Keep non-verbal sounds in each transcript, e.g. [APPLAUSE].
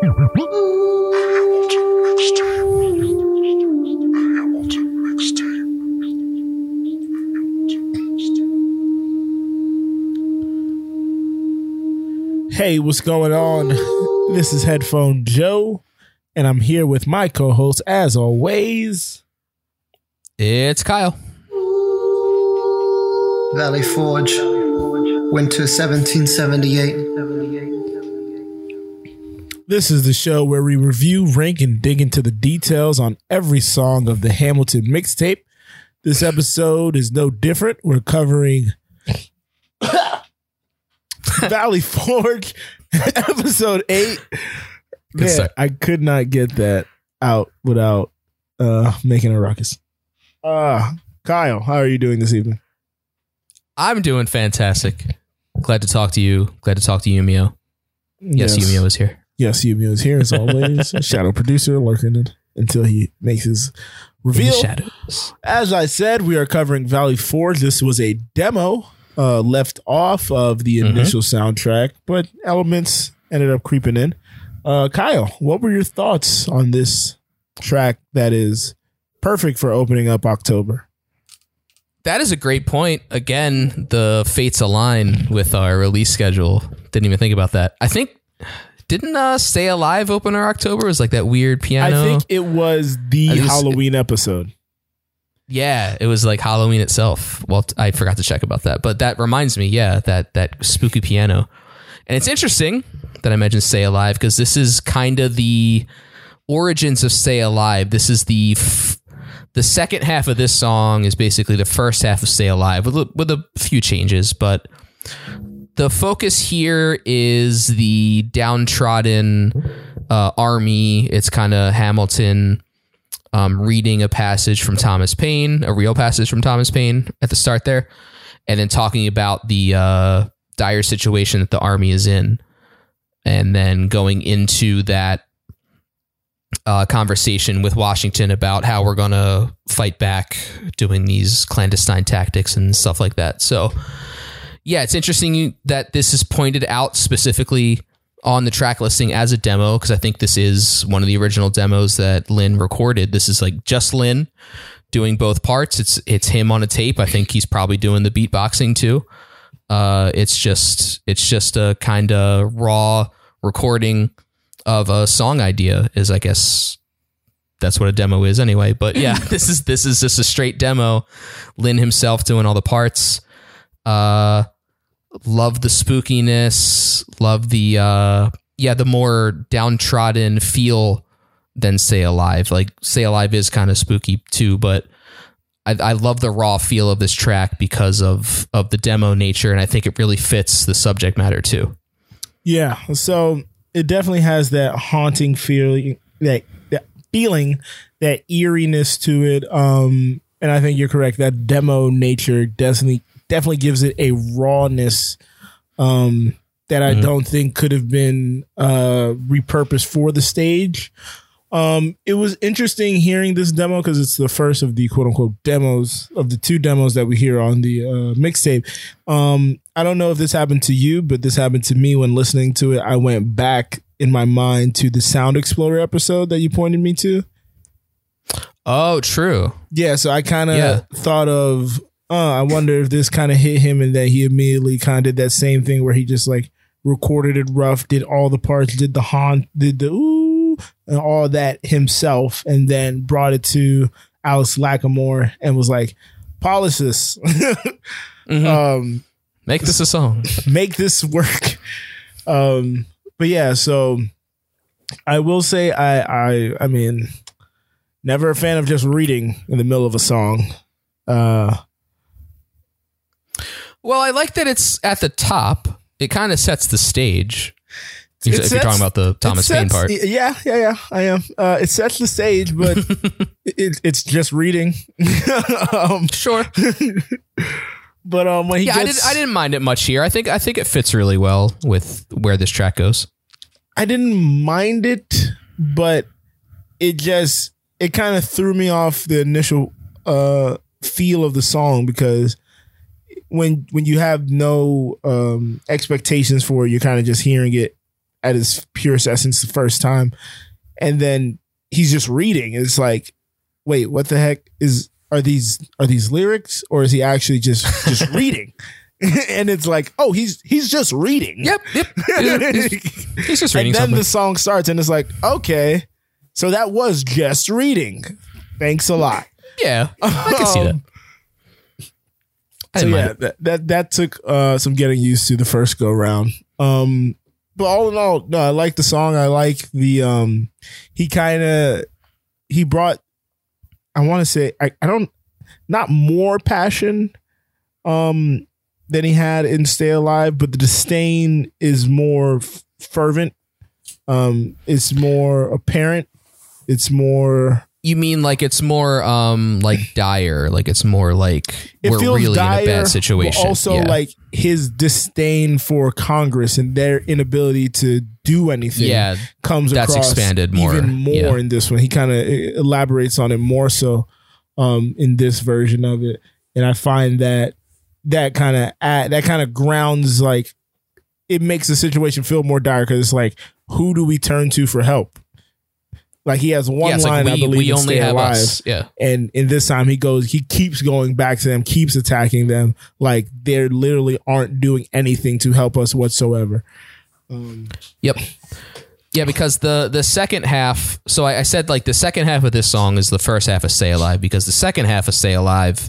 Hey, what's going on? This is Headphone Joe, and I'm here with my co host, as always. It's Kyle. Valley Forge, winter 1778. This is the show where we review, rank, and dig into the details on every song of the Hamilton mixtape. This episode is no different. We're covering [COUGHS] Valley Forge, [LAUGHS] episode eight. Man. I could not get that out without uh, making a ruckus. Uh, Kyle, how are you doing this evening? I'm doing fantastic. Glad to talk to you. Glad to talk to Yumio. Yes, Yumio is here. Yes, Yumio is here as always. [LAUGHS] Shadow producer lurking until he makes his reveal. shadows. As I said, we are covering Valley Forge. This was a demo uh, left off of the Mhm. initial soundtrack, but elements ended up creeping in. Uh, Kyle, what were your thoughts on this track that is perfect for opening up October? That is a great point. Again, the fates align with our release schedule. Didn't even think about that. I think didn't uh, Stay Alive open our October? It was like that weird piano. I think it was the it's- Halloween episode. yeah, it was like Halloween itself. Well, I forgot to check about that, but that reminds me. Yeah, that that spooky piano, and it's interesting that I mentioned Stay Alive because this is kind of the origins of Stay Alive. This is the f- the second half of this song is basically the first half of Stay Alive with with a few changes, but the focus here is the downtrodden uh, army. It's kind of Hamilton um, reading a passage from Thomas Paine, a real passage from Thomas Paine at the start there, and then talking about the uh, dire situation that the army is in, and then going into that uh, conversation with Washington about how we're going to fight back doing these clandestine tactics and stuff like that. So, yeah, it's interesting that this is pointed out specifically on the track listing as a demo because I think this is one of the original demos that Lynn recorded. This is like just Lynn doing both parts. It's it's him on a tape. I think he's probably doing the beatboxing too. Uh, it's just it's just a kind of raw recording of a song idea. Is I guess that's what a demo is anyway. But yeah, [LAUGHS] this is this is just a straight demo. Lynn himself doing all the parts. Uh, love the spookiness. Love the uh, yeah, the more downtrodden feel than Stay Alive. Like Stay Alive is kind of spooky too, but I, I love the raw feel of this track because of of the demo nature, and I think it really fits the subject matter too. Yeah, so it definitely has that haunting feeling, that that feeling, that eeriness to it. Um, and I think you're correct. That demo nature definitely definitely gives it a rawness um, that I don't think could have been uh, repurposed for the stage. Um, it was interesting hearing this demo because it's the first of the quote unquote demos of the two demos that we hear on the uh, mixtape. Um, I don't know if this happened to you, but this happened to me when listening to it. I went back in my mind to the Song Exploder episode that you pointed me to. Oh, true. Yeah, so I kind of Yeah. thought of, uh, I wonder if this kind of hit him and that he immediately kind of did that same thing where he just like recorded it rough, did all the parts, did the haunt, did the ooh, and all that himself, and then brought it to Alex Lacamoire and was like, polish this, [LAUGHS] Mhm. um, Make this a song. [LAUGHS] make this work. Um, but yeah, so I will say I I I mean, never a fan of just reading in the middle of a song. Uh, Well, I like that it's at the top. It kind of sets the stage. If you're talking about the Thomas it Paine part. Yeah, yeah, yeah. I am. Uh, it sets the stage, but [LAUGHS] it, it's just reading. [LAUGHS] um, Sure. [LAUGHS] but um, when he Yeah, I, did, I didn't mind it much here. I think I think it fits really well with where this track goes. I didn't mind it, but it just it kind of threw me off the initial uh feel of the song because when when you have no um expectations for it, you're kind of just hearing it at its purest essence the first time, and then he's just reading. It's like, wait, what the heck is are these are these lyrics or is he actually just just [LAUGHS] reading? [LAUGHS] and it's like, oh, he's he's just reading. Yep, yep. [LAUGHS] He's, he's just reading and then something. the song starts, and it's like, okay, so that was just reading. Thanks a lot. yeah, I can see that. I so yeah, that, that that took uh, some getting used to the first go round. Um, but all in all, no, I like the song. I like the um, he kind of he brought. I want to say I, I don't not more passion um than he had in Stay Alive, but the disdain is more f- fervent. Um, it's more apparent. It's more. You mean like it's more um like dire, like it's more like It we're feels really dire, in a bad situation. Also, Yeah. like his disdain for Congress and their inability to do anything. Yeah, comes that's across expanded more, even more yeah. in this one. He kind of elaborates on it more so um, in this version of it, and I find that that kind of that kind of grounds like it makes the situation feel more dire because it's like who do we turn to for help? Like he has one yeah, line like I we, believe we only have Alive. us. Yeah. And in this time, he goes, he keeps going back to them, keeps attacking them, like they literally aren't doing anything to help us whatsoever. Yep. Yeah, because the the second half. So I, I said like the second half of this song is the first half of "Stay Alive" because the second half of "Stay Alive"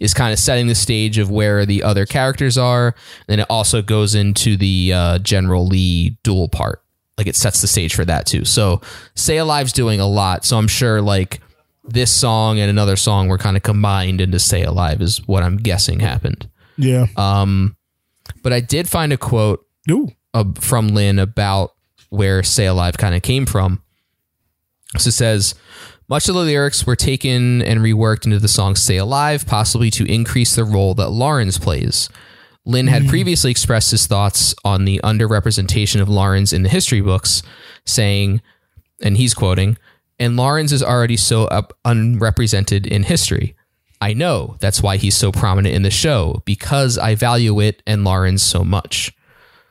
is kind of setting the stage of where the other characters are. And it also goes into the uh, General Lee duel part. Like it sets the stage for that too. So "Stay Alive's doing a lot. So I'm sure like this song and another song were kind of combined into "Stay Alive" is what I'm guessing happened. Yeah. Um, but I did find a quote uh, from Lynn about where Stay Alive kind of came from. So it says, much of the lyrics were taken and reworked into the song Stay Alive, possibly to increase the role that Lawrence plays. Lynn had mm. previously expressed his thoughts on the underrepresentation of Lawrence in the history books, saying, and he's quoting, and Lawrence is already so up unrepresented in history. I know that's why he's so prominent in the show because I value it and Lawrence so much.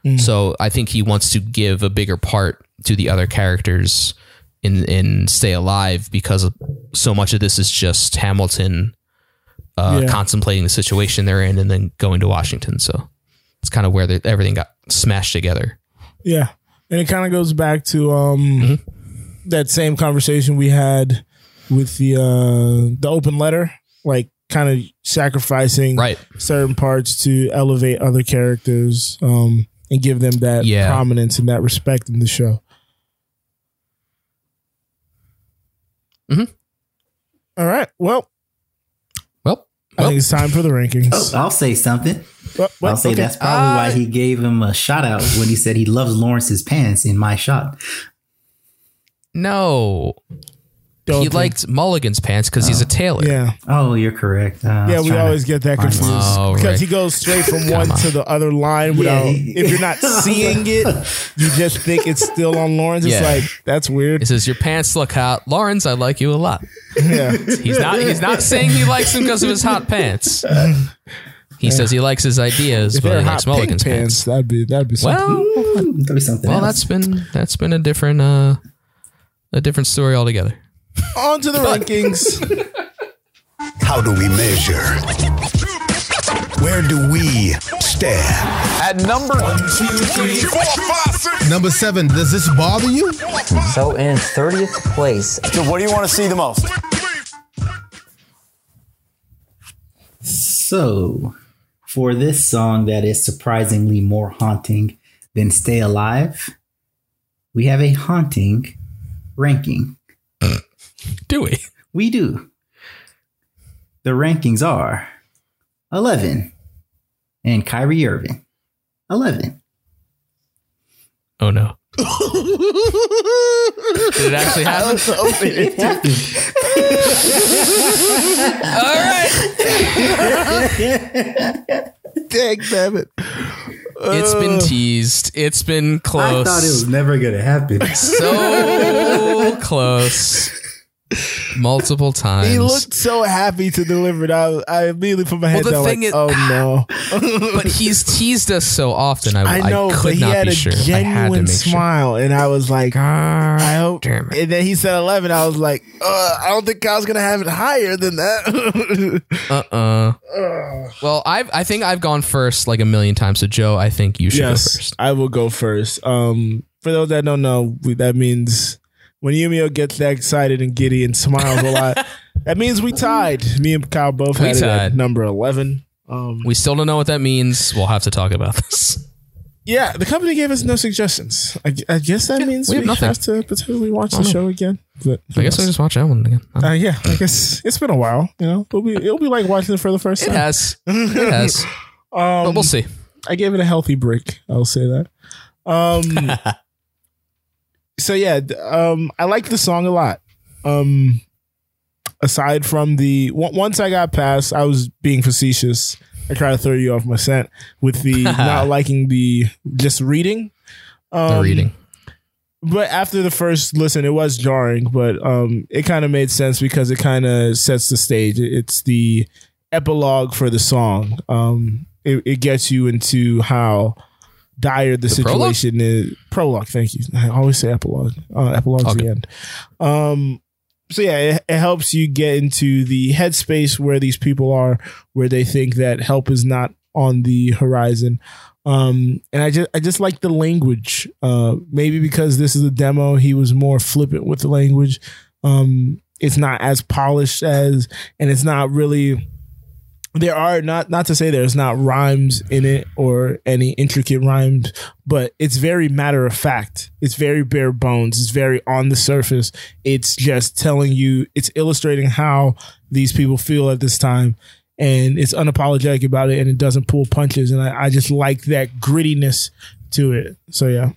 Mm. So I think he wants to give a bigger part to the other characters in in Stay Alive because so much of this is just Hamilton uh, Yeah. contemplating the situation they're in and then going to Washington. So it's kind of where the, everything got smashed together. Yeah. And it kind of goes back to um that same conversation we had with the uh the open letter, like kind of sacrificing Right. certain parts to elevate other characters um and give them that Yeah. prominence and that respect in the show. Mhm. All right. Well, Well, I well think it's time for the rankings. Oh, I'll say something. What- what- I'll say okay. that's probably why uh, he gave him a shout out when he said he loves Lawrence's pants in my shot. no. Don't he think- liked Mulligan's pants because he's a tailor. Yeah. Oh, you're correct. Uh, I Yeah, was we trying to always get that find- confused Oh, because right. he goes straight from [LAUGHS] one on. to the other line without. he- if you're not [LAUGHS] seeing it, you just think it's still on Lawrence. It's like that's weird. He says, "Your pants look hot, Lawrence. I like you a lot." Yeah, He's not. He's not saying he likes him because of his hot pants. He says he likes his ideas, if but they're he hot likes pink Mulligan's pants, pants. that'd be that'd be something. Well, That'd be something well, else. that's been that's been a different uh a different story altogether. On to the rankings. [LAUGHS] How do we measure? Where do we stand? At number Number seven, does this bother you? So in 30th place, So what do you want to see the most? So, for this song that is surprisingly more haunting than Stay Alive, we have a haunting ranking. Do we? We do. The rankings are 11 and Kyrie Irving. 11. Oh no! [LAUGHS] Did it actually happen? It happened. [LAUGHS] All right. Dang, damn it! It's been uh. teased. It's been close. I thought it was never going to happen. so [LAUGHS] close. Multiple times. He looked so happy to deliver it. I, I immediately put my head the down thing like, is- oh no. [LAUGHS] but he's teased us so often. I, I know, I but he not had a sure. I genuine make sure. smile, and I was like, I hope. And then he said eleven. I was like, uh, I don't think Kyle's gonna have it higher than that. [LAUGHS] Uh-uh. Well, I've I think I've gone first like a million times. So Joe, I think you should go first. I will go first. Um, for those that don't know, we, that means when Yumio gets that excited and giddy and smiles a lot, [LAUGHS] that means we tied. Me and Kyle both We had it at tied. number eleven. Um, We still don't know what that means. We'll have to talk about this. yeah, the company gave us no suggestions. I, I guess that means we we, have nothing. have to potentially watch the know. show again. But I guess we knows? just watch that one again. Uh, yeah, I guess it's been a while. You know, it'll be it'll be like watching it for the first It time. has. It has. Um, [LAUGHS] But we'll see. I gave it a healthy break. I'll say that. Um, [LAUGHS] so yeah, um, I like the song a lot. Um, aside from the on- once I got past, I was being facetious. I tried to throw you off my scent with the [LAUGHS] not liking the just reading. Um, The reading. but after the first listen, it was jarring, but um, it kind of made sense because it kind of sets the stage. It's the epilogue for the song. Um, it, it gets you into how dire the, prologue? situation is. Prologue, thank you. I always say epilogue. Uh, epilogue's Okay. the end. Um, so yeah, it, it helps you get into the headspace where these people are, where they think that help is not on the horizon. Um, and I just I just like the language. Uh, maybe because this is a demo, he was more flippant with the language. Um, it's not as polished as, and it's not really. There are not not to say there's not rhymes in it or any intricate rhymes, but it's very matter of fact. It's very bare bones. It's very on the surface. It's just telling you. It's illustrating how these people feel at this time and it's unapologetic about it and it doesn't pull punches and I, I just like that grittiness to it so yeah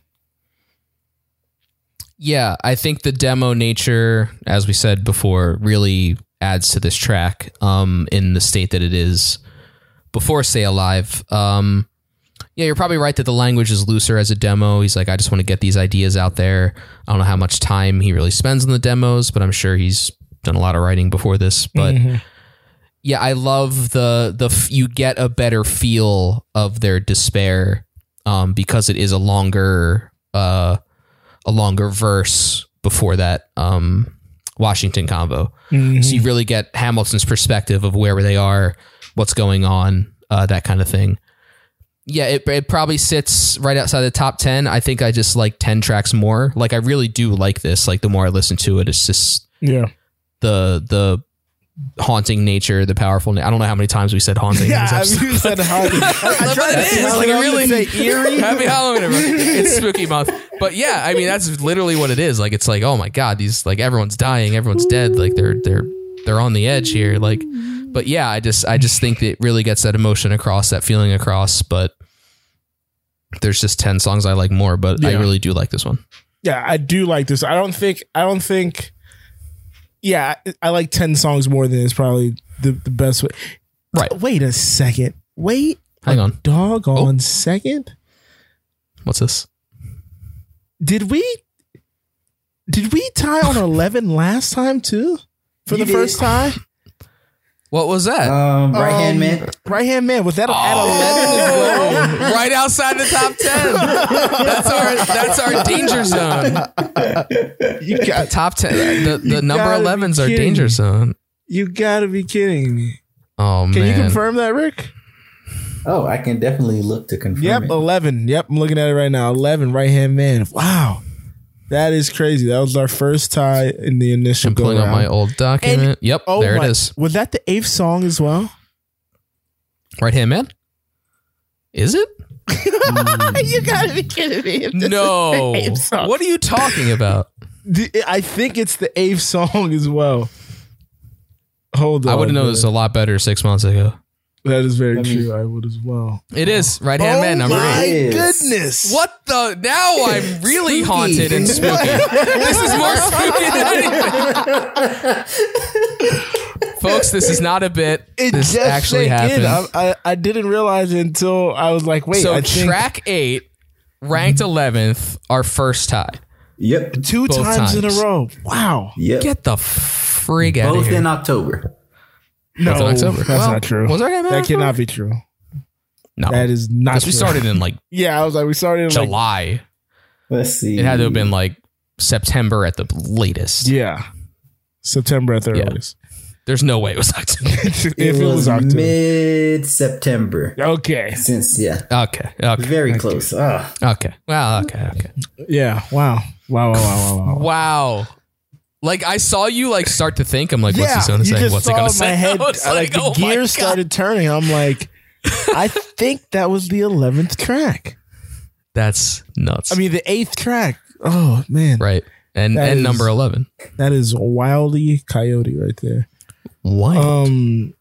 Yeah, I think the demo nature, as we said before, really adds to this track um, in the state that it is before Stay Alive. Um, yeah, you're probably right that the language is looser as a demo. He's like, I just want to get these ideas out there. I don't know how much time he really spends on the demos, but I'm sure he's done a lot of writing before this. But yeah, I love the the f- you get a better feel of their despair um, because it is a longer uh, a longer verse before that um, Washington convo. So you really get Hamilton's perspective of where they are, what's going on, uh, that kind of thing. Yeah, it, it probably sits right outside the top 10. I think I just like 10 tracks more. Like, I really do like this. Like, the more I listen to it, it's just yeah the the haunting nature, the powerful. Na- I don't know how many times we said haunting. yeah I [LAUGHS] episode. mean, you said hard I, [LAUGHS] I tried to It is, like, it long to really- say eerie [LAUGHS] Happy Halloween, everyone. It's spooky month. But yeah, I mean that's literally what it is. Like it's like, oh my god, these like everyone's dying, everyone's dead. Like they're they're they're on the edge here. Like but yeah, I just I just think it really gets that emotion across, that feeling across. But there's just ten songs I like more, but I really do like this one. yeah I do like this I don't think I don't think yeah I, I like 10 songs more than it's probably the, the best way Right. wait a second wait Hang a on. dog Oh. on second What's this? did we did we tie on 11 last time too for You the first time What was that? Um, right hand Um, man. right hand man was that Oh. at 11 as well [LAUGHS] right outside the top ten. That's our that's our danger zone. you got Top ten. The, the number 11's our kidding danger zone. You gotta be kidding me. Oh Can man. you confirm that, Rick? Oh, I can definitely look to confirm Yep, it. 11. Yep, I'm looking at it right now. 11, right hand man. Wow. That is crazy. That was our first tie in the initial I'm pulling up my old document. yep, Oh there my- it is. Was that the eighth song as well? Right hand man. Is it? [LAUGHS] you gotta be kidding me. This No. song. What are you talking about? [LAUGHS] The- I think it's the eighth song as well. Hold on. I would have known this a lot better six months ago. That is very Let me- true. I would as well. It is oh right hand oh man number oh my eight. It is. goodness. What the? Now I'm really haunted and spooky. this is more spooky than anything. [LAUGHS] Folks, this is not a bit. It this just actually sank in. happened. I, I, I didn't realize it until I was like, wait, so I think track eight, ranked eleventh, our first tie. Yep. two both times, in a times. row. Wow. Yep. Get the f- frig out of Both here. in October. No, Both in October. that's Well, not true. was our game in that cannot be true. no, That is not because true. we started in like [LAUGHS] Yeah, I was like, we started in like, July. Let's see. It had to have been like September at the latest. yeah, September at the Yeah. earliest. There's no way it was October. [LAUGHS] if It, it was, was, October. mid September. okay. Since yeah, okay, okay, very close. Ah, okay. Well, okay, okay. Yeah. Wow. Wow. Wow. Wow. Wow. wow. Wow. Like I saw you like start to think. I'm like, what's yeah, he going to you say? What's he gonna say? my head, [LAUGHS] uh, like, the oh gears started turning. I'm like, [LAUGHS] I think that was the eleventh track. That's nuts. I mean, the eighth track. Oh man, right. And That and is- number eleven. that is wildly coyote right there. What? Um,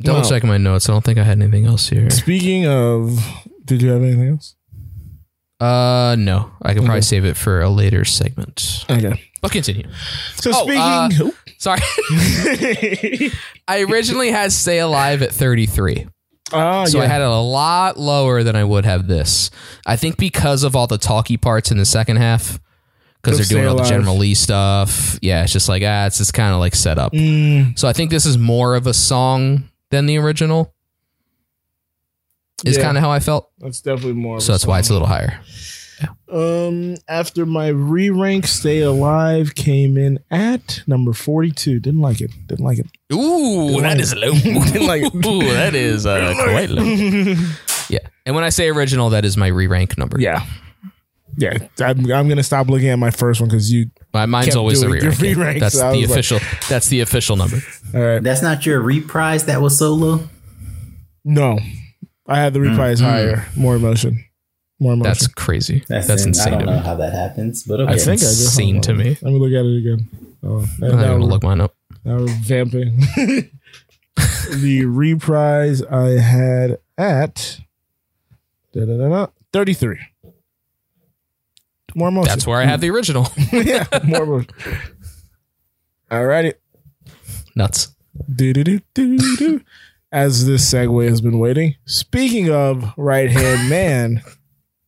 Double wow. checking my notes. I don't think I had anything else here. speaking of, did you have anything else? Uh, no. I can probably save it for a later segment. Okay. But continue. So Oh, speaking, uh, [LAUGHS] Sorry. [LAUGHS] I originally had Stay Alive at 33. oh So yeah, I had it a lot lower than I would have this. I think because of all the talky parts in the second half, because they're doing all the General Lee stuff. Yeah, it's just like ah, it's just kind of like set up. Mm, So I think this is more of a song than the original. Is Yeah. kind of how I felt. that's definitely more. of So that's why it's a little higher. Um, after my re-rank, Stay Alive came in at number forty-two. Didn't like it. Didn't like it. Ooh, that is low. [LAUGHS] Didn't like it. Ooh, that is uh, quite low. Yeah, and when I say original, that is my re-rank number. Yeah, yeah. I'm, I'm gonna stop looking at my first one because you. My, mine's always the re-rank. yeah. re-rank, That's so the was like- official. that's the official number. All right. that's not your reprise. That was solo. No, I had the reprise higher. More emotion. More emotion. That's crazy. That's, in- insane. I don't me. know how that happens, but okay. I think I just insane hold to on. me. Let me look at it again. Oh, I'm now gonna look mine up. now we're vamping. [LAUGHS] the reprise I had at da-da-da-da, 33. More emotion. That's where I have the original. [LAUGHS] yeah, more emotion. All righty. Nuts. Do-do-do-do-do. As this segue has been waiting. Speaking of right hand [LAUGHS] man,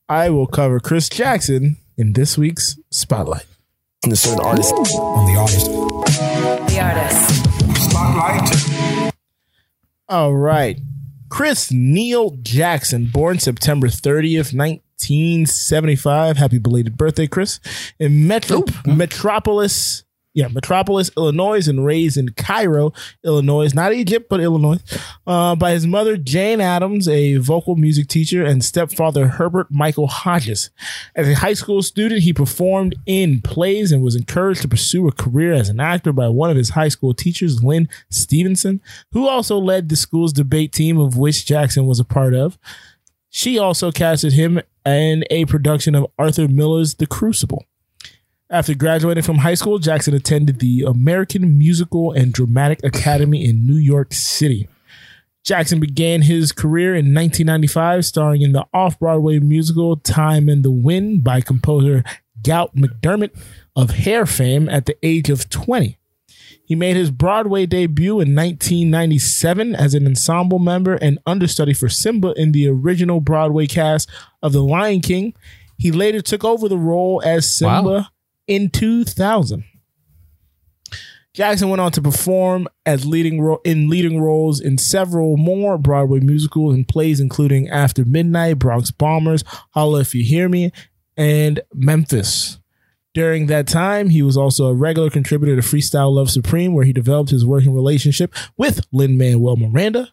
I will cover Chris Jackson in this week's Spotlight. A certain artist on the artist. The artist. Spotlight. All right. Chris Neil Jackson, born September 30th, 1975. Happy belated birthday, Chris. In Metro Metropolis, yeah, Metropolis, Illinois, and raised in Cairo, Illinois, not Egypt, but Illinois, uh, by his mother, Jane Adams, a vocal music teacher, and stepfather, Herbert Michael Hodges. As a high school student, he performed in plays and was encouraged to pursue a career as an actor by one of his high school teachers, Lynn Stevenson, who also led the school's debate team, of which Jackson was a part of. She also casted him in a production of Arthur Miller's The Crucible. After graduating from high school, Jackson attended the American Musical and Dramatic Academy in New York City. Jackson began his career in 1995, starring in the off Broadway musical Time in the Wind by composer Galt MacDermot of Hair fame at the age of 20. He made his Broadway debut in 1997 as an ensemble member and understudy for Simba in the original Broadway cast of The Lion King. He later took over the role as Simba Wow. In 2000. Jackson went on to perform as leading ro- in leading roles in several more Broadway musicals and plays, including After Midnight, Bronx Bombers, Holla If You Hear Me, and Memphis. During that time, he was also a regular contributor to Freestyle Love Supreme, where he developed his working relationship with Lin Manuel Miranda.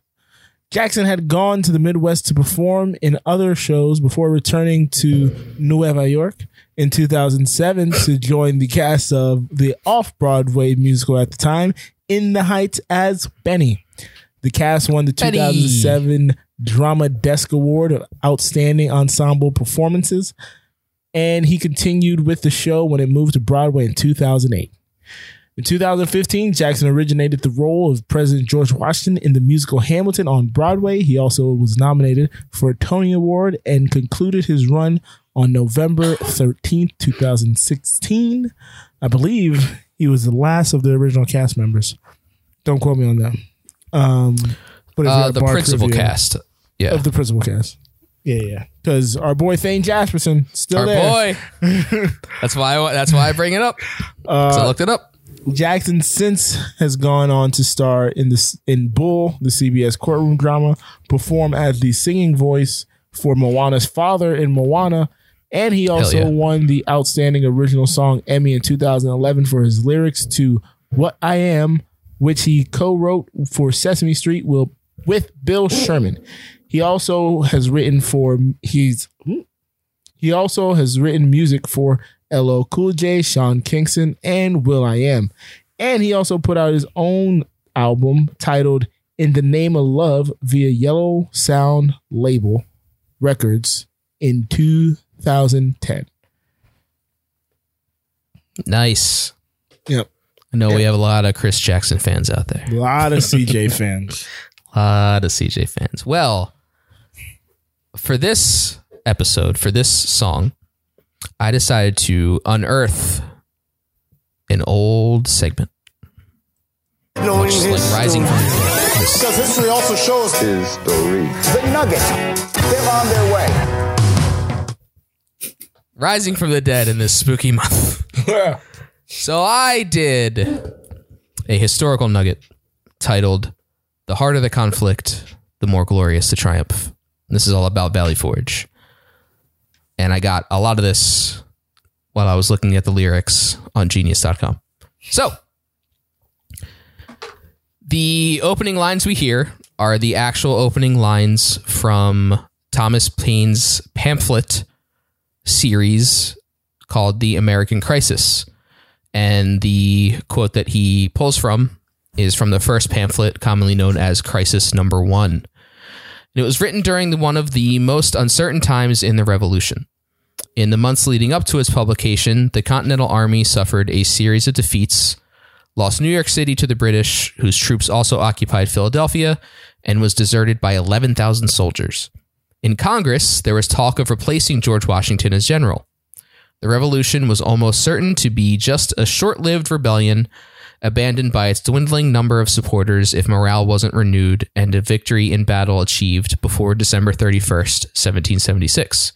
Jackson had gone to the Midwest to perform in other shows before returning to Nueva York in 2007 to join the cast of the off Broadway musical at the time, In the Heights as Benny. The cast won the Benny. 2007 Drama Desk Award of Outstanding Ensemble Performances, and he continued with the show when it moved to Broadway in 2008. In 2015, Jackson originated the role of President George Washington in the musical Hamilton on Broadway. He also was nominated for a Tony Award and concluded his run on November 13th, 2016. I believe he was the last of the original cast members. Don't quote me on that. Um, but Uh, the principal cast. Yeah. of the principal cast. Yeah, yeah. Because our boy Thayne Jasperson still Our there. boy. [LAUGHS] that's why. I, that's why I bring it up. 'Cause I looked it up. Jackson since has gone on to star in this in Bull, the CBS courtroom drama, perform as the singing voice for Moana's father in Moana, and he also yeah. won the Outstanding Original Song Emmy in 2011 for his lyrics to "What I Am," which he co-wrote for Sesame Street with Bill Sherman. He also has written for he's he also has written music for LL Cool J, Sean Kingston, and will.i.am. And he also put out his own album titled In the Name of Love via Yellow Sound Label Records in 2010. Nice. Yep. I know we have a lot of Chris Jackson fans out there. A lot of CJ [LAUGHS] fans. A lot of CJ fans. Well, for this episode, for this song, I decided to unearth an old segment. Knowing Just like rising from the dead. This- Because history also shows history. The Nuggets, they're on their way. rising from the dead in this spooky month. so I did a historical nugget titled The Heart of the Conflict, the More Glorious the Triumph. This is all about Valley Forge. And I got a lot of this while I was looking at the lyrics on genius.com. So, the opening lines we hear are the actual opening lines from Thomas Paine's pamphlet series called The American Crisis. And the quote that he pulls from is from the first pamphlet, commonly known as Crisis Number One. And it was written during the, one of the most uncertain times in the Revolution. In the months leading up to its publication, the Continental Army suffered a series of defeats, lost New York City to the British, whose troops also occupied Philadelphia, and was deserted by 11,000 soldiers. In Congress, there was talk of replacing George Washington as general. The revolution was almost certain to be just a short lived rebellion, abandoned by its dwindling number of supporters if morale wasn't renewed, and a victory in battle achieved before December 31st, 1776,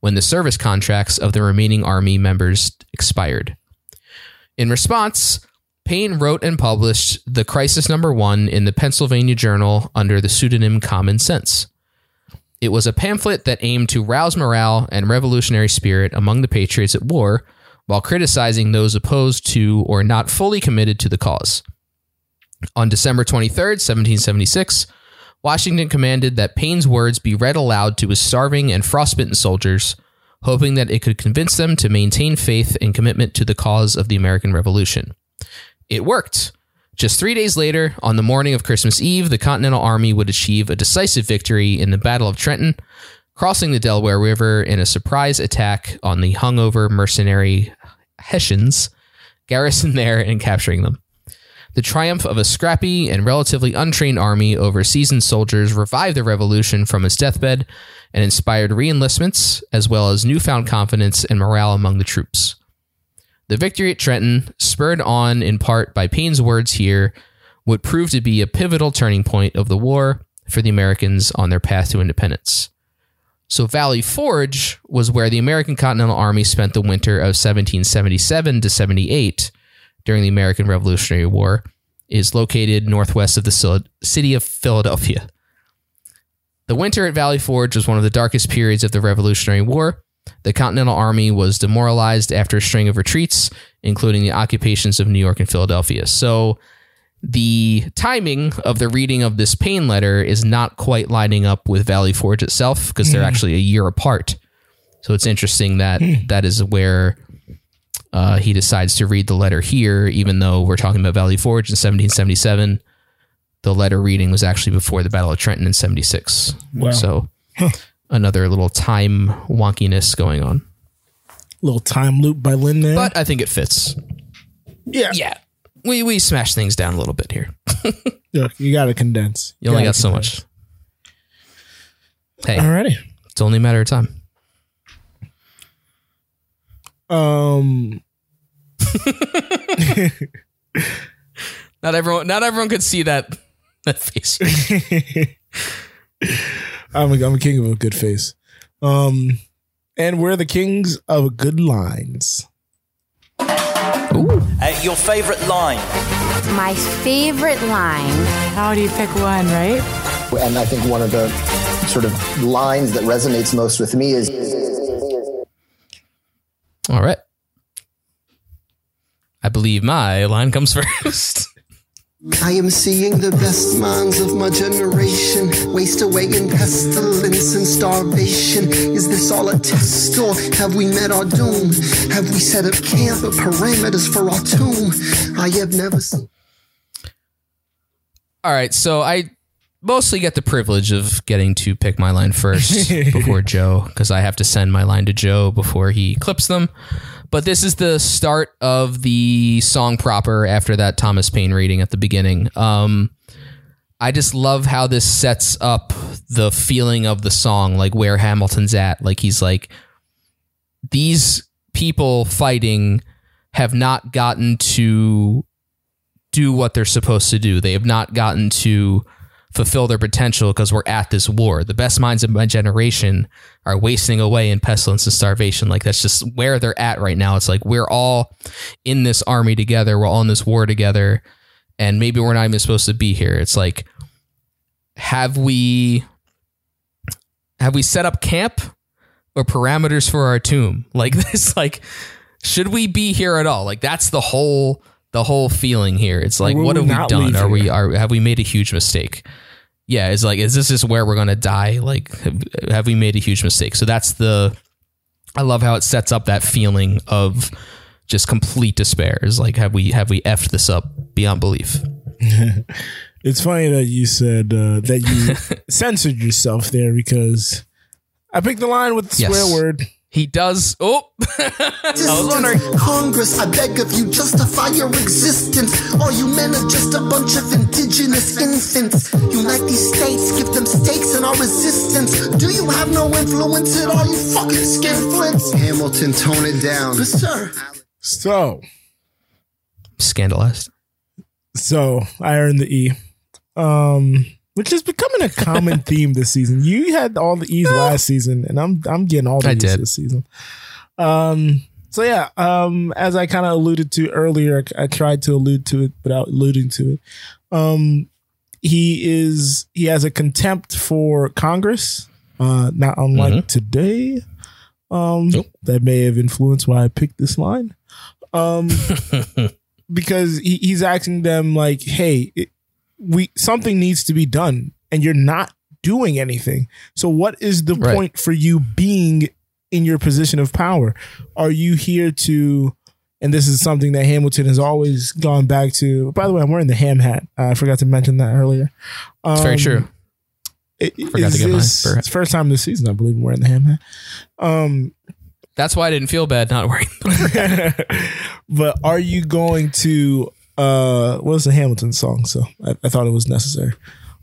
when the service contracts of the remaining army members expired. In response, Paine wrote and published The Crisis Number One in the Pennsylvania Journal under the pseudonym Common Sense. It was a pamphlet that aimed to rouse morale and revolutionary spirit among the patriots at war while criticizing those opposed to or not fully committed to the cause. On December 23rd, 1776, Washington commanded that Paine's words be read aloud to his starving and frostbitten soldiers, hoping that it could convince them to maintain faith and commitment to the cause of the American Revolution. It worked. Just three days later, on the morning of Christmas Eve, the Continental Army would achieve a decisive victory in the Battle of Trenton, crossing the Delaware River in a surprise attack on the hungover mercenary Hessians garrisoned there and capturing them. The triumph of a scrappy and relatively untrained army over seasoned soldiers revived the revolution from its deathbed and inspired reenlistments, as well as newfound confidence and morale among the troops. The victory at Trenton, spurred on in part by Paine's words here, would prove to be a pivotal turning point of the war for the Americans on their path to independence. So, Valley Forge was where the American Continental Army spent the winter of 1777 to 78 during the American Revolutionary War, is located northwest of the city of Philadelphia. The winter at Valley Forge was one of the darkest periods of the Revolutionary War. The Continental Army was demoralized after a string of retreats, including the occupations of New York and Philadelphia. So, the timing of the reading of this Paine letter is not quite lining up with Valley Forge itself because they're actually a year apart. So it's interesting that that is where uh, he decides to read the letter here, even though we're talking about Valley Forge in 1777. The letter reading was actually before the Battle of Trenton in 76. Wow. So another little time wonkiness going on. Little time loop by Lin there. But I think it fits. yeah. Yeah. We, we smash things down a little bit here. [LAUGHS] Look, you got to condense. You only gotta so condense. much. Hey, Alrighty. it's only a matter of time. Um, [LAUGHS] Not everyone not everyone could see that that face. [LAUGHS] I'm a, I'm a king of a good face. Um, and we're the kings of good lines. Hey, your favorite line. My favorite line. How do you pick one, right? And I think one of the sort of lines that resonates most with me is All right. I believe my line comes [LAUGHS] first. I am seeing the best minds of my generation waste away in pestilence and starvation. Is this all a test or have we met our doom? Have we set up camp or parameters for our tomb? I have never seen. All right, so I mostly get the privilege of getting to pick my line first [LAUGHS] before Joe because I have to send my line to Joe before he clips them. But this is the start of the song proper after that Thomas Paine reading at the beginning. Um, I just love how this sets up the feeling of the song, like where Hamilton's at. Like he's like, these people fighting have not gotten to do what they're supposed to do. They have not gotten to fulfill their potential because we're at this war. The best minds of my generation are wasting away in pestilence and starvation. Like that's just where they're at right now. It's like we're all in this army together. We're all in this war together. And maybe we're not even supposed to be here. It's like, have we have we set up camp or parameters for our tomb? [LAUGHS] Like this, like, should we be here at all? Like that's the whole the whole feeling here. It's like, Will what we have we not done? leave Are we here? are have we made a huge mistake? Yeah, it's like, is this just where we're gonna die? Like, have, have we made a huge mistake? So that's the. I love how it sets up that feeling of just complete despair. Is like, have we have we effed this up beyond belief? [LAUGHS] it's funny that you said uh, that you [LAUGHS] censored yourself there because I picked the line with the Yes. swear word. He does. Oh, Distance, Congress, I beg of you, justify your existence. All you men are just a bunch of indigenous infants. Unite these states, give them stakes in our resistance. Do you have no influence at all, you fucking skinflints? Hamilton, tone it down. Yes, sir. So, scandalized. so I earned the E, um, which is becoming a common [LAUGHS] theme this season. You had all the E's last season, and I'm I'm getting all the I E's did. this season. Um, so yeah, um, as I kind of alluded to earlier, I, I tried to allude to it without alluding to it. Um, he is he has a contempt for Congress, uh, not unlike Mhm. today. Um, that may have influenced why I picked this line. Um, [LAUGHS] because he, he's asking them like, "Hey, it, we something needs to be done, and you're not doing anything. So, what is the Right. point for you being in your position of power? Are you here to?" And this is something that Hamilton has always gone back to. By the way, I'm wearing the ham hat. I forgot to mention that earlier. It's very Um, true. it- Forgot to get mine. this- For- It's first time this season, I believe, I'm wearing the ham hat. Um, That's why I didn't feel bad not wearing. [LAUGHS] but are you going to uh what's the Hamilton song? So I, I thought it was necessary.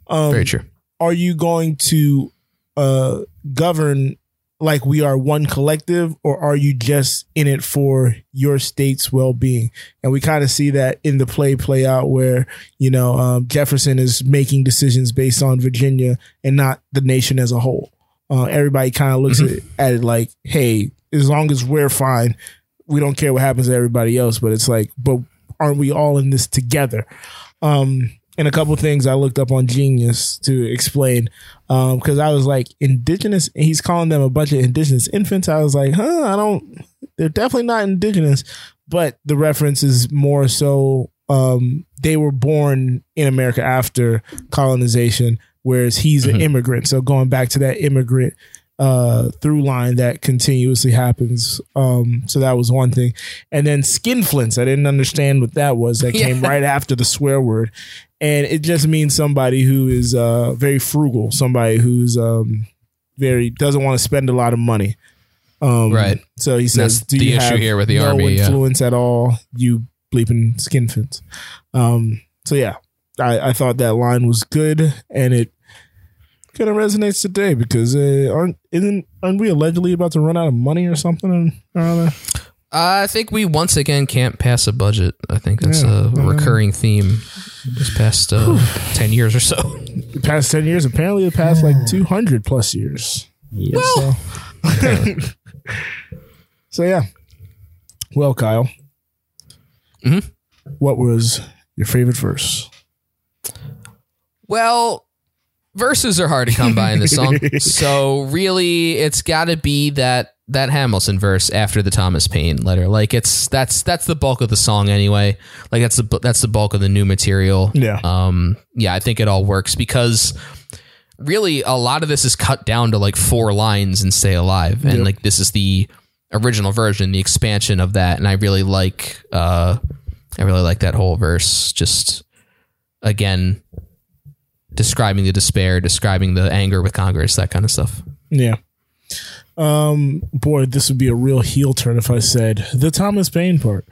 Um Very true. Are you going to uh govern like we are one collective or are you just in it for your state's well-being and we kind of see that in the play play out where you know um, jefferson is making decisions based on virginia and not the nation as a whole uh, everybody kind of looks Mhm. at, at it like hey as long as we're fine we don't care what happens to everybody else but it's like but aren't we all in this together um and a couple of things I looked up on Genius to explain because I was like indigenous. He's calling them a bunch of indigenous infants. I was like, huh, I don't. They're definitely not indigenous, but the reference is more so um, they were born in America after colonization, whereas he's an immigrant. So going back to that immigrant uh through line that continuously happens. Um so that was one thing. And then skinflints i didn't understand what that was. That [LAUGHS] came right after the swear word. And it just means somebody who is uh very frugal. Somebody who's um very doesn't want to spend a lot of money. Um Right. so he says that's do the you issue have here with the no army, yeah. influence at all? You bleeping skinflints um so yeah i i thought that line was good and it kind of resonates today because uh, aren't isn't aren't we allegedly about to run out of money or something or other? I think we once again can't pass a budget. I think that's Yeah. a recurring theme this past uh, 10 years or so. The past ten years, apparently, the past like two hundred plus years. So, [LAUGHS] so yeah. Well, Kyle, Mhm. what was your favorite verse? Well, verses are hard to come by in this song. [LAUGHS] so really it's got to be that that Hamilton verse after the Thomas Paine letter. Like it's that's that's the bulk of the song anyway. Like that's the that's the bulk of the new material. Yeah. Um yeah, I think it all works because really a lot of this is cut down to like four lines and stay alive. And Yep. like this is the original version, the expansion of that and I really like uh I really like that whole verse just again describing the despair, describing the anger with Congress, that kind of stuff. Yeah. Um, boy, this would be a real heel turn if I said the Thomas Paine part.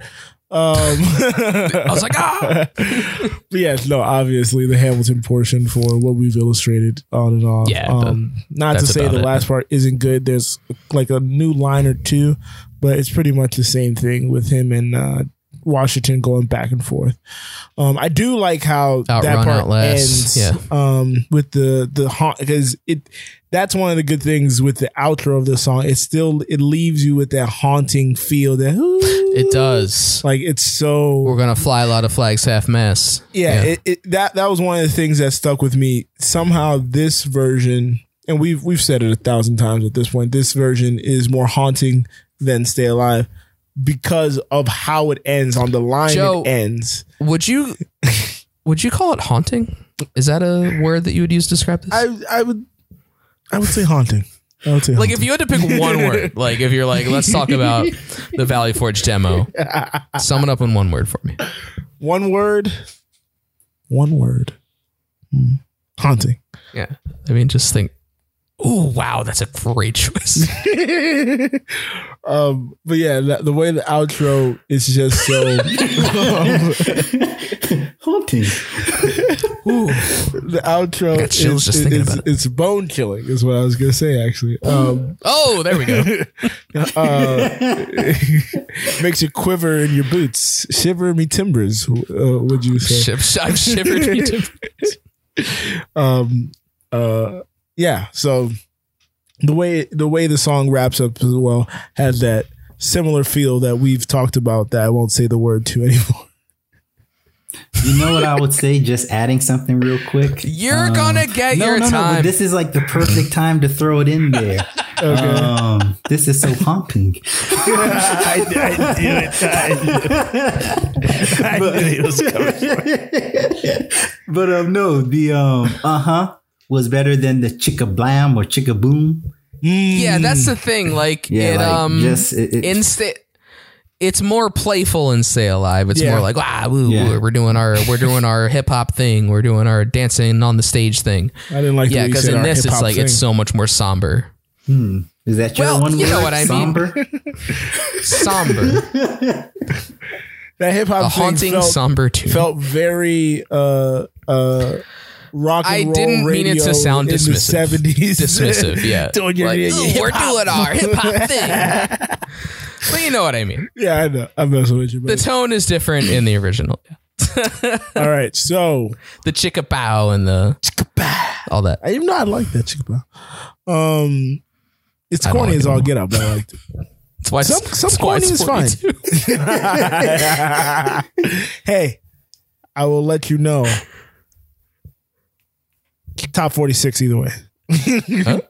Um, [LAUGHS] I was like, ah. [LAUGHS] but yeah, no, obviously the Hamilton portion for what we've illustrated on and off. Yeah, Um, not to say the it. last part isn't good. There's like a new line or two, but it's pretty much the same thing with him and uh, Washington going back and forth. Um, I do like how that part ends. yeah. Um, with the the haunt because it that's one of the good things with the outro of the song. It still it leaves you with that haunting feel that It does. like it's so We're gonna fly a lot of flags half mast. yeah, It, it, that that was one of the things that stuck with me. Somehow, this version, and we've we've said it a thousand times at this point. This version is more haunting than Stay Alive because of how it ends on the line. Joe- it ends. Would you [LAUGHS] would you call it haunting? Is that a word that you would use to describe this? I I would I would say haunting. I would say like if you had to pick [LAUGHS] one word, like if you're like, let's talk about the Valley Forge demo. Sum it up in one word for me. one word, one word, Hmm. haunting. Yeah. I mean just think Oh wow, that's a great choice. [LAUGHS] um, but yeah, the, the way the outro is just so um, [LAUGHS] [LAUGHS] Haunting. the outro got chills is, just thinking is- about it. it's bone killing is what I was gonna say actually. Um, Oh, there we go. uh, makes you quiver in your boots, shiver me timbers. Uh, would you say? I've shivered me timbers. um uh yeah so the way the way the song wraps up as well has that similar feel that we've talked about that I won't say the word to [LAUGHS] anymore. You know what I would say? Just adding something real quick. You're Um, gonna get no, your no, No, time. but this is like the perfect time to throw it in there. [LAUGHS] Um, this is so haunting. I, [LAUGHS] I knew it. I knew, I knew he was coming. but um, no, the um, uh huh was better than the chicka blam or chicka boom. Yeah, that's the thing. Like Yeah, it like, um just- it- it- insta- it's more playful in Stay Alive. It's Yeah. more like ah, woo, Yeah. woo, we're doing our we're doing our hip hop thing. We're doing our dancing on the stage thing. I didn't like the yeah, because in this it's hip-hop like it's so much more somber. Is that your Well, one you word? know what I mean. Somber? [LAUGHS] [LAUGHS] Somber, that hip hop haunting felt, somber tune. felt very uh uh rock and I roll didn't mean it to sound in dismissive. the seventies. Dismissive, yeah. [LAUGHS] doing your, Like, your "Ooh, we're doing our hip hop [LAUGHS] thing. but you know what I mean. Yeah, I know. I'm messing with you. The tone is different in the original. [LAUGHS] all right, so The chicka bow and the all that. I even know I like that chicken Um, it's corny like as all get up, but I liked it. That's why Some some corny is fine. hey, I will let you know. Top forty six either way. [LAUGHS]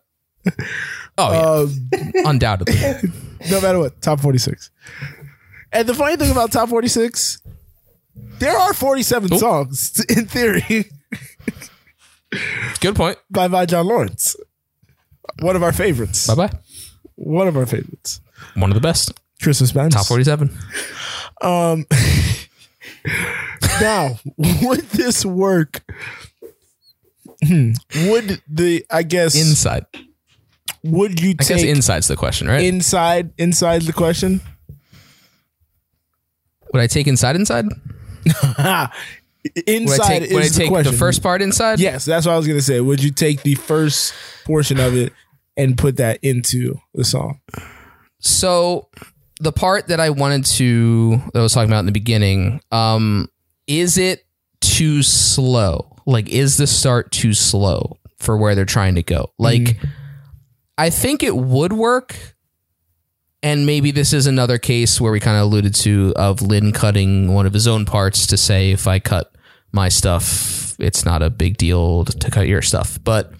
Oh yeah, Um, undoubtedly. [LAUGHS] no matter what, top 46. And the funny thing about top 46, there are 47 songs [LAUGHS] in theory Good point. Bye bye, John Laurens. One of our favorites. Bye bye. One of our favorites. One of the best. Christmas bands. Top forty-seven. Um, now, would this work? Hmm. Would the I guess Inside. would you I take guess inside's the question, right? inside inside the question? would I take inside? Inside? Inside [LAUGHS] Would I take? Would I is the take the, question. first part inside? Yes, that's what I was gonna say. Would you take the first portion of it and put that into the song? So the part that I wanted to that I was talking about in the beginning, um, is it too slow? Like, is the start too slow for where they're trying to go? Like, mm-hmm. I think it would work and maybe this is another case where we kind of alluded to of Lin cutting one of his own parts to say if I cut my stuff, it's not a big deal to cut your stuff. But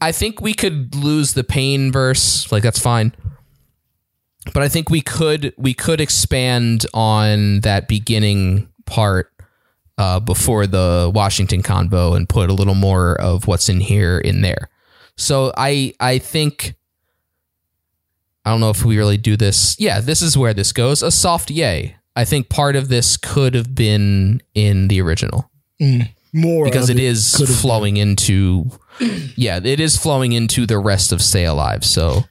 I think we could lose the Paine verse, like that's fine. But I think we could we could expand on that beginning part uh, before the Washington convo and put a little more of what's in here in there. So I I think I don't know if we really do this. Yeah, this is where this goes. A soft yay. I think part of this could have been in the original. Mm, more because of it is flowing into yeah, it is flowing into the rest of Stay Alive. So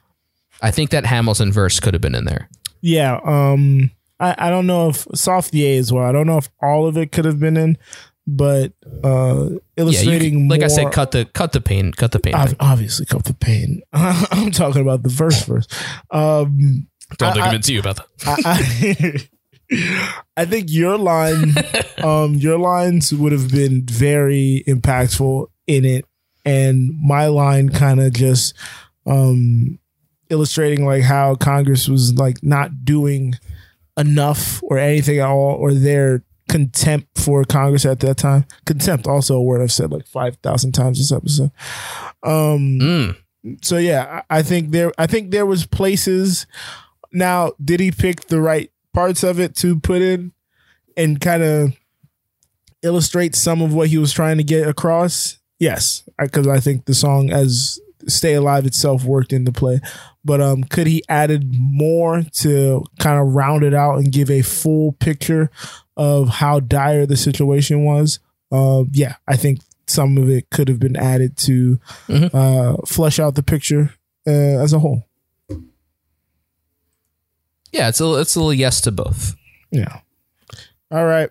I think that Hamilton verse could have been in there. Yeah. Um. I, I don't know if soft yay as well. I don't know if all of it could have been in, but uh Yeah, you illustrating could- like I said, cut the cut the Paine, cut the Paine. I've obviously cut the pain. [LAUGHS] I'm talking about the verse first. Um. Don't I- I- convince you about that. I, I, [LAUGHS] I think your line, [LAUGHS] um, your lines would have been very impactful in it, and my line kind of just um, illustrating like how Congress was like not doing enough or anything at all, or their contempt for Congress at that time. Contempt, also a word I've said like five thousand times this episode. Um, Mm. so yeah, I I think there I think there was places now did he pick the right parts of it to put in and kind of illustrate some of what he was trying to get across? Yes, because I think the song as Stay Alive itself worked into play. But um could he added more to kind of round it out and give a full picture of how dire the situation was? Uh yeah, I think some of it could have been added to uh flesh out the picture uh, as a whole. Yeah, it's a it's a little yes to both. Yeah. All right.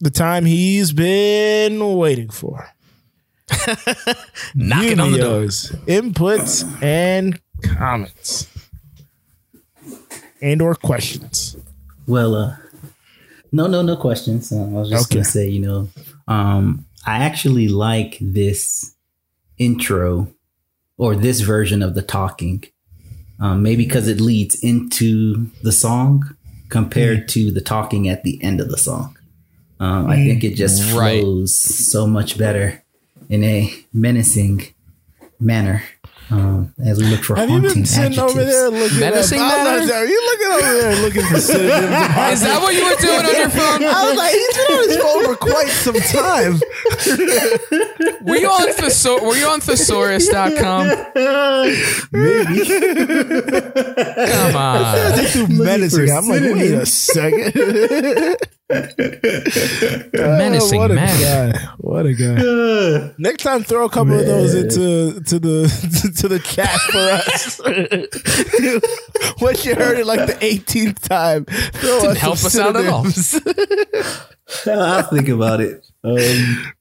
The time he's been waiting for. [LAUGHS] Knocking on the door. Yumiyo's Inputs and comments. And or questions. Well, uh, no, no, no questions. Uh, I was just Okay. gonna say, you know, um, I actually like this intro or this version of the talking, um, maybe because it leads into the song compared to the talking at the end of the song. Um, I think it just Right. flows so much better in a menacing manner um, as we look for Have you haunting been sitting adjectives. over there looking Menacing up? I was like, Are you looking over there looking for [LAUGHS] synonyms? Is that what you were doing on your phone? [LAUGHS] I was like, he's been on his phone for quite some time. [LAUGHS] Were you on Thesor- Were you on thesaurus.com? Maybe. Come on. They do menacing. I'm like, wait a second. Menacing Oh, what a man. guy! What a guy! [LAUGHS] Next time, throw a couple of those into to the [LAUGHS] to the chat for us. [LAUGHS] Once you heard it like the 18th time, throw Didn't us help some us out at all. I'll think about it. Um,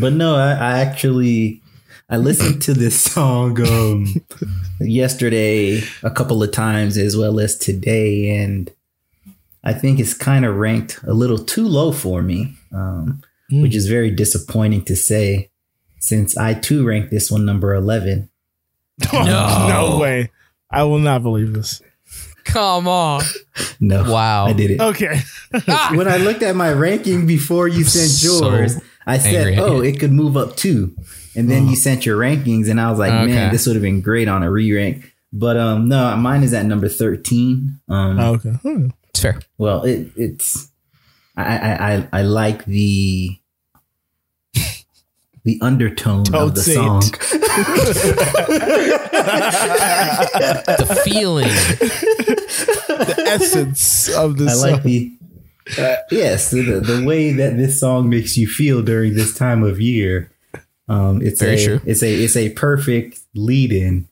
but no, I, I actually I listened to this song um, yesterday a couple of times as well as today, and I think it's kind of ranked a little too low for me, um, which is very disappointing to say, since I too ranked this one number eleven. [LAUGHS] no. no way! I will not believe this. Come on. [LAUGHS] No, Wow. I did it. Okay, [LAUGHS] when I looked at my ranking before you sent So yours, I said, "Oh, it could move up too." And then you sent your rankings, and I was like, Okay. "Man, this would have been great on a re-rank." But um, no, mine is at number thirteen. Um, okay. Hmm. It's fair. well, it, it's I, I I I like the [LAUGHS] the undertone Don't of the song. [LAUGHS] The feeling. The essence of the I song. like the uh, yes, the, the way that this song makes you feel during this time of year. Um, it's Very a true. it's a it's a perfect lead in.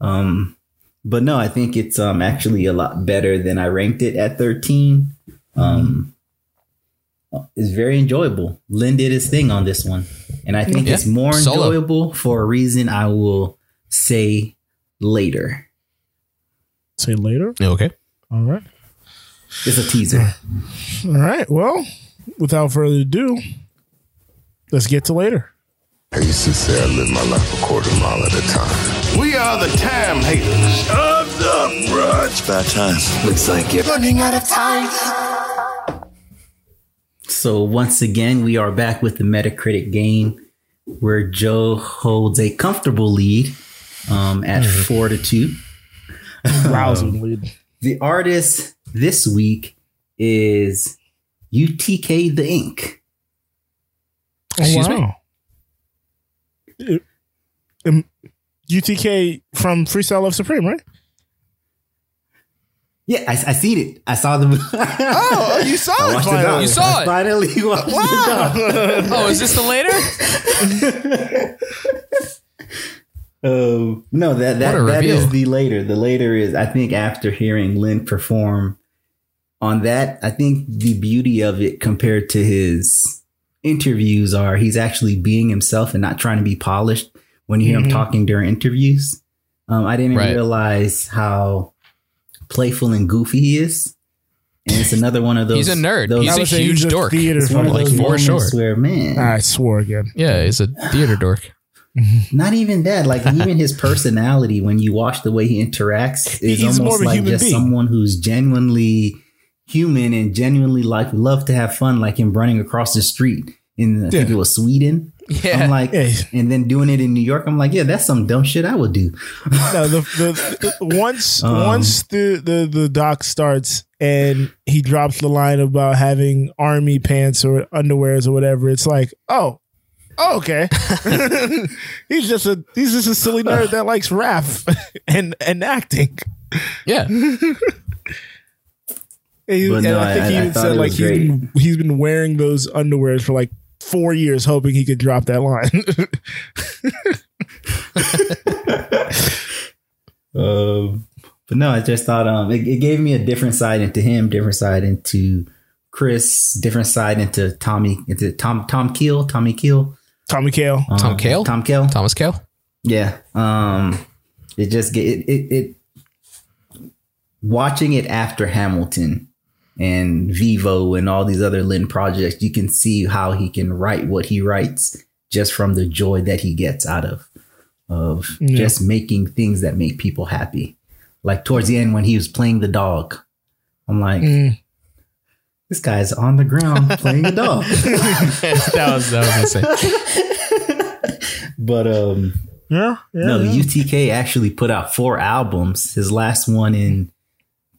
Um, but no, I think it's um actually a lot better than I ranked it at thirteen. Um, it's very enjoyable. Lin did his thing on this one, and I think Yeah, it's more solo. enjoyable for a reason I will say later. Say later. Okay. All right. It's a teaser. All right. Well, without further ado, let's get to later. I used to say I live my life a quarter mile at a time. We are the time haters of the front. It's about time. Looks like you're Running out of time. So once again, we are back with the Metacritic game, where Joe holds a comfortable lead um, at four to two. Rousing lead. The artist this week is UTK the INC. Excuse me? Uh, Um, UTK from Freestyle Love Supreme, right? Yeah, I, I seen it. I saw the. [LAUGHS] Oh, you saw I it finally. out. You saw I it. Finally watched it. Oh, is this the later? [LAUGHS] Um, no, that that, What a that reveal. is the later. The later is I think after hearing Lin perform on that, I think the beauty of it compared to his interviews are he's actually being himself and not trying to be polished when you hear him Mhm. talking during interviews. Um, I didn't Right. realize how playful and goofy he is. And it's another one of [LAUGHS] those. He's a nerd. those- He's I a would say huge he's a dork. theater it's one of like, for moments sure. where man, I swore again. Yeah, he's a theater dork. [LAUGHS] Not even that. Like [LAUGHS] even his personality, when you watch the way he interacts, is He's almost like just being. someone who's genuinely human and genuinely like love to have fun, like him running across the street in I think Yeah. it was Sweden. Yeah. I'm like, Yeah. and then doing it in New York. I'm like, yeah, that's some dumb shit I would do. [LAUGHS] No, the, the, the once [LAUGHS] Um, once the, the the doc starts and he drops the line about having army pants or underwears or whatever, it's like, oh, oh, okay. [LAUGHS] he's just a he's just a silly nerd that likes rap and and acting. Yeah. And, he- and no, I think I- he I even said like was he's great. been, he's been wearing those underwears for like four years, hoping he could drop that line. Um, [LAUGHS] but no, I just thought um, it, it gave me a different side into him, different side into Chris, different side into Tommy, into Tom Tom Keel, Tommy Keel, Tommy Kail. um, Tom Kail? Tom Kail. Thomas Kail. Yeah. Um it just get it, it it watching it after Hamilton and Vivo and all these other Lin projects, you can see how he can write what he writes just from the joy that he gets out of of Yeah. just making things that make people happy. Like towards the end when he was playing the dog. I'm like, Mm. this guy's on the ground playing a dog. [LAUGHS] that was that was insane. [LAUGHS] but um Yeah, yeah, no, yeah. UTK actually put out four albums. His last one in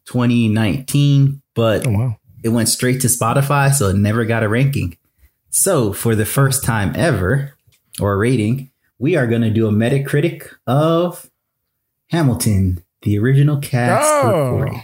2019, but Oh wow. it went straight to Spotify, so it never got a ranking. So for the first time ever, or a rating, we are going to do a Metacritic of Hamilton, the original cast Oh. recording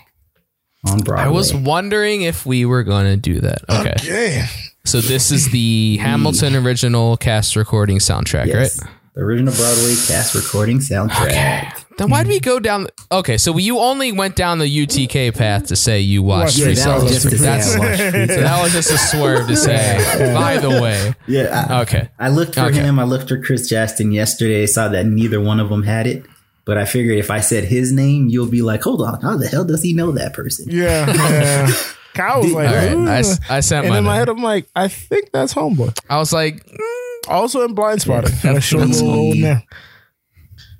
on Broadway. I was wondering if we were going to do that. Okay. Yeah. So this is the Hamilton original cast recording soundtrack, yes, right? the original Broadway cast recording soundtrack. Then why did we go down? Okay, so you only went down the UTK path to say you watched [LAUGHS] Yeah, that was just to That's I so that was just a swerve to say. By the way, Yeah, I, okay, I looked for Okay. him. I looked for Chris Justin yesterday. Saw that neither one of them had it. But I figured if I said his name, you'll be like, "Hold on, how the hell does he know that person?" Yeah. yeah. [LAUGHS] [LAUGHS] Kyle was like, all right. "Ooh." I, s- I sent and my. in my head, I'm like, I think that's Homeboy. I was like, Also in Blindspotting. Yeah. Got a short little role in there.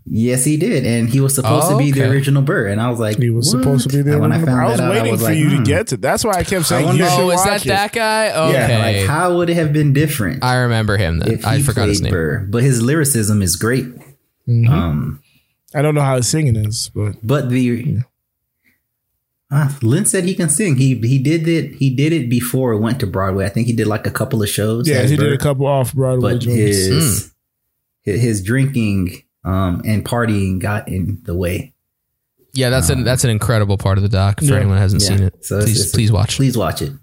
Yes, he did, and he was supposed Oh, to be the original Burr. And I was like, He was "What?" supposed to be there. And when I found I was that out, waiting I was for like, you hmm. to get to. That's why I kept saying wonder- you should oh, is that it. that guy? Yeah, Okay, like how would it have been different I remember him. Then I forgot his name. Burr? But his lyricism is great. Mhm. Um, I don't know how his singing is, but but the Ah, Lin said he can sing. He he did it. He did it before it went to Broadway. I think he did like a couple of shows. yeah, as he did a couple off Broadway but joints. his his his drinking um and partying got in the way. Yeah, that's an that's an incredible part of the doc. For Yeah. anyone who hasn't Yeah. seen it, So please it's- please watch. Please watch it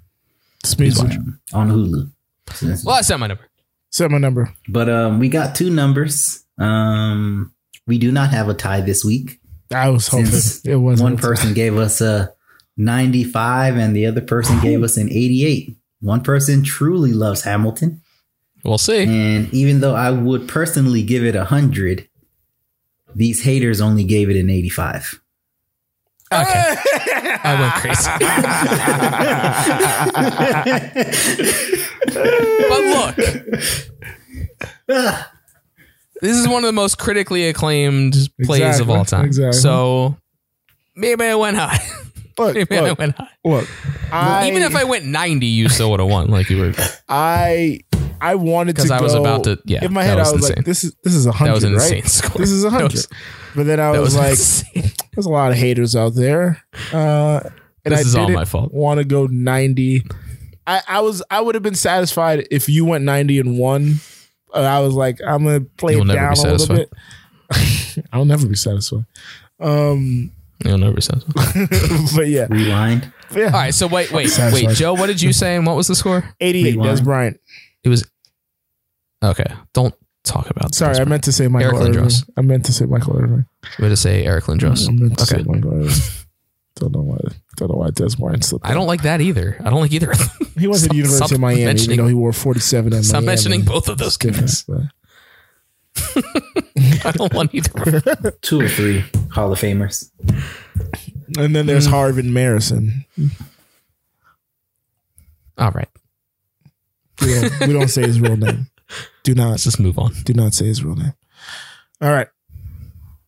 Please watch. on Hulu. So that's- Well, I sent my number. Set my number. But um, we got two numbers. Um, we do not have a tie this week. I was hoping it was one person gave us a 95 and the other person gave us an 88. One person truly loves Hamilton. We'll see. And even though I would personally give it a 100, these haters only gave it an 85. Okay, [LAUGHS] I went crazy. [LAUGHS] but look, this is one of the most critically acclaimed plays of all time. exactly. So maybe I went high. Look, [LAUGHS] maybe I went high. look. I, Even if I went 90, you still would have won. Like you were. I I wanted to 'Cause I was go- about to- yeah, in my that head was I was insane. like this is this is a hundred That was an right insane [LAUGHS] score. this is a That hundred was- but then I that was, was like insane. [LAUGHS] there's a lot of haters out there uh and This I is all didn't my fault. want to go 90 I I was I would have been satisfied if you went 90 and one uh, I was like I'm gonna play You'll it never down be a little satisfied. bit [LAUGHS] I'll never be satisfied um You'll never say. but yeah Rewind. yeah All right. So wait, wait, Satisfied. wait, Joe. What did you say? And what was the score? 88 Rewind. Dez Bryant It was. Okay. Don't talk about. sorry I meant to say Michael Eric Irving Lindros. I meant to say Michael Irvin I'm going to say Eric Lindros. I meant to Okay. say Michael Irvin [LAUGHS] don't know why don't know why Dez Bryant slipped I don't like that either. I don't like either. of them. He was to Stop- the University stop of Miami, mentioning- even though he wore 47 at Stop Miami. mentioning both of those guys. [LAUGHS] I don't want either. [LAUGHS] Two or three Hall of Famers. And then Mm. there's Harvin Marison. All right. We don't, we don't say his real name. Do not Let's just move on. do not say his real name. All right.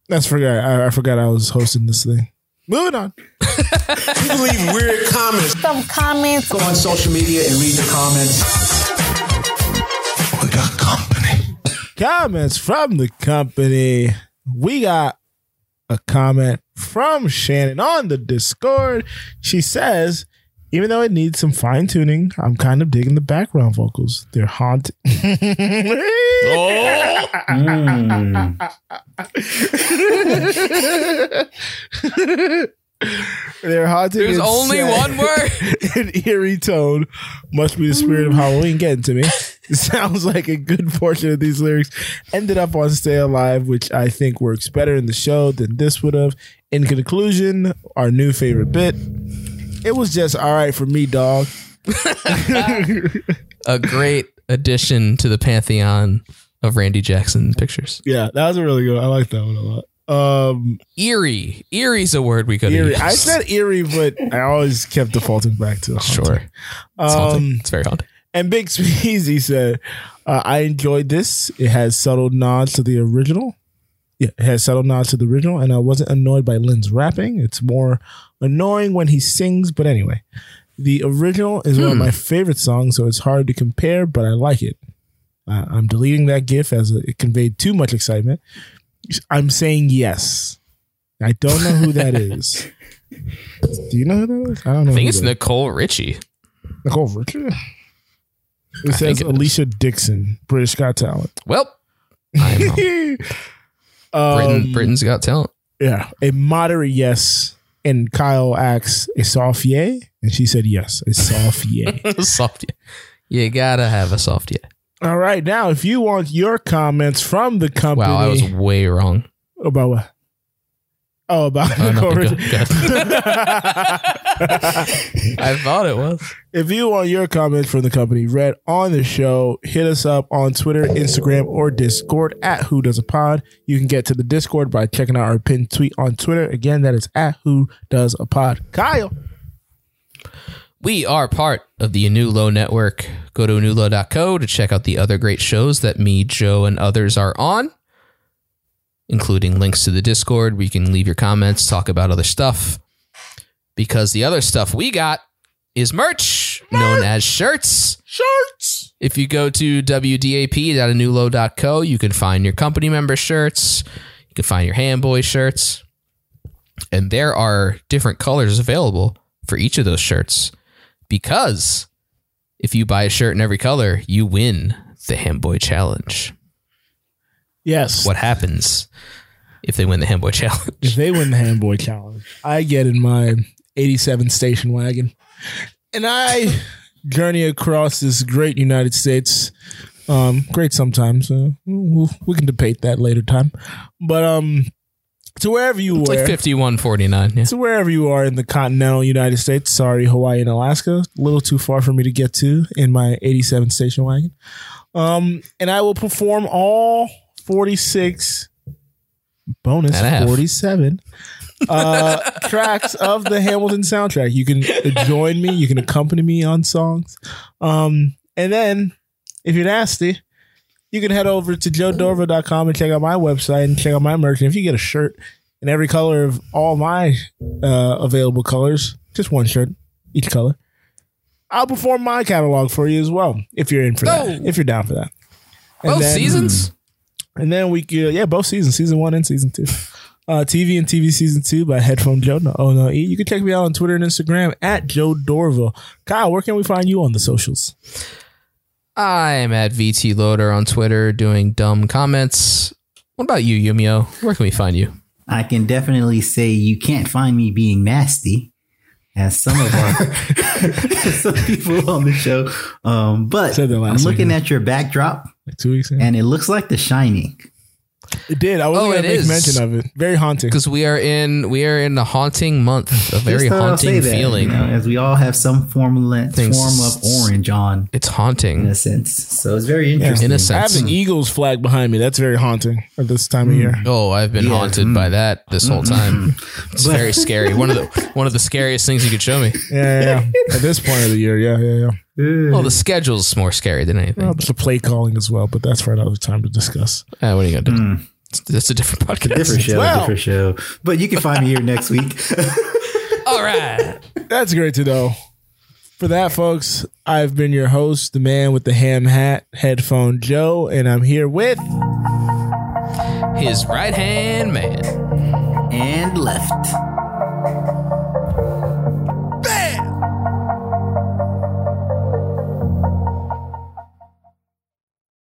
That's forgot. I, I forgot I was hosting this thing. Moving on. People leave weird comments. Some comments. Go on social media and read the comments. We got company. Comments from the company. We got a comment from Shannon on the Discord. She says, even though it needs some fine tuning, I'm kind of digging the background vocals. They're haunting. [LAUGHS] Mm. They're haunting. There's only sad. one word. [LAUGHS] An eerie tone must be the spirit of Halloween getting to me. It [LAUGHS] sounds like a good portion of these lyrics ended up on Stay Alive, which I think works better in the show than this would have. In conclusion, our new favorite bit. It was just all right for me, dog. [LAUGHS] A great addition to the pantheon of Randy Jackson pictures. Yeah, that was a really good. I like that one a lot. Um, Eerie. Eerie's a word we could eerie. use. I said eerie, but I always kept defaulting back to haunting. sure. It's, haunting. Um, it's very haunting. And Big Speezy said, uh, I enjoyed this. It has subtle nods to the original. Yeah, it has subtle nods to the original, and I wasn't annoyed by Lin's rapping. It's more annoying when he sings, but anyway. The original is one of Hmm. my favorite songs, so it's hard to compare, but I like it. Uh, I'm deleting that GIF as it conveyed too much excitement. I'm saying yes. I don't know who that [LAUGHS] is. Do you know who that is? I don't know. I think it's. Nicole Richie. Nicole Richard. It I says think it is. Alesha Dixon, British Got Talent. Well, [LAUGHS] I. Britain, um, Britain's got talent. Yeah, a moderate yes. And Kyle asks a soft yay, and she said yes, a soft yay. [LAUGHS] soft yeah. You gotta have a soft yeah. All right, now if you want your comments from the company Wow, I was way wrong. about what? Oh, about Oh, Nicole Go- go [LAUGHS] I thought it was. If you want your comments from the company read on the show, hit us up on Twitter, Instagram, or Discord at Who Does a Pod. You can get to the Discord by checking out our pinned tweet on Twitter. Again, that is at Who Does a Pod. Kyle. We are part of the Anulo network. Go to anulo.co to check out the other great shows that me, Joe, and others are on, including links to the Discord where you can leave your comments, talk about other stuff. Because the other stuff we got is merch, known as shirts. Shirts. If you go to wdap.anulo.co, you can find your company member shirts. You can find your handboy shirts. And there are different colors available for each of those shirts because if you buy a shirt in every color, you win the Handboy Challenge. Yes. What happens if they win the Handboy Challenge? If they win the Handboy [LAUGHS] Challenge, I get in my 87 station wagon and I journey across this great United States. Um, great sometimes. Uh, we we can debate that later time. But um, to wherever you It's were. like 5149. Yeah. So wherever you are in the continental United States, sorry, Hawaii and Alaska, a little too far for me to get to in my 87 station wagon. Um, and I will perform all 46 bonus And a half. 47 uh [LAUGHS] tracks of the Hamilton soundtrack. You can join me, you can accompany me on songs. Um, and then if you're nasty, you can head over to joedorva.com and check out my website and check out my merch. And if you get a shirt in every color of all my uh, available colors, just one shirt, each color, I'll perform my catalog for you as well. If you're in for that, Oh. if you're down for that. And Both then- seasons. And then we could, yeah, both seasons, season one and season two. Uh, TV and TV season two by Headphone Joe. No, oh no, E. You can check me out on Twitter and Instagram at Joe Dorva. Kyle, where can we find you on the socials? I'm at VT Loader on Twitter doing dumb comments. What about you, Yumio? Where can we find you? I can definitely say you can't find me being nasty, as some of our [LAUGHS] [LAUGHS] some people on the show. Um, but I'm looking week. at your backdrop, Like two weeks ago. and it looks like The Shining. It did. I wasn't Oh, gonna it make is. mention of it. Very haunting. Because we are in we are in the haunting month, a very Just thought I'll say haunting that, feeling. you know, as we all have some form of, Things- form of orange on, It's haunting. in a sense. So it's very interesting. In a I have sense. an Eagles flag behind me. That's very haunting at this time of hmm. year. Oh, I've been Yeah. haunted by hmm. that this whole hmm. time. [LAUGHS] It's But- very scary. One of the one of the scariest things you could show me. Yeah, yeah, yeah. [LAUGHS] At this point of the year, yeah, yeah, yeah. Well, the schedule's more scary than anything. Well, it's a play calling as well, but that's for another time to discuss. Uh, what are you gonna do? It's- That's a different podcast. different show, Well- different show. But you can find me here next week. [LAUGHS] All right. That's great to know. For that, folks, I've been your host, the man with the ham hat, headphone Joe, and I'm here with. His right hand man. and left.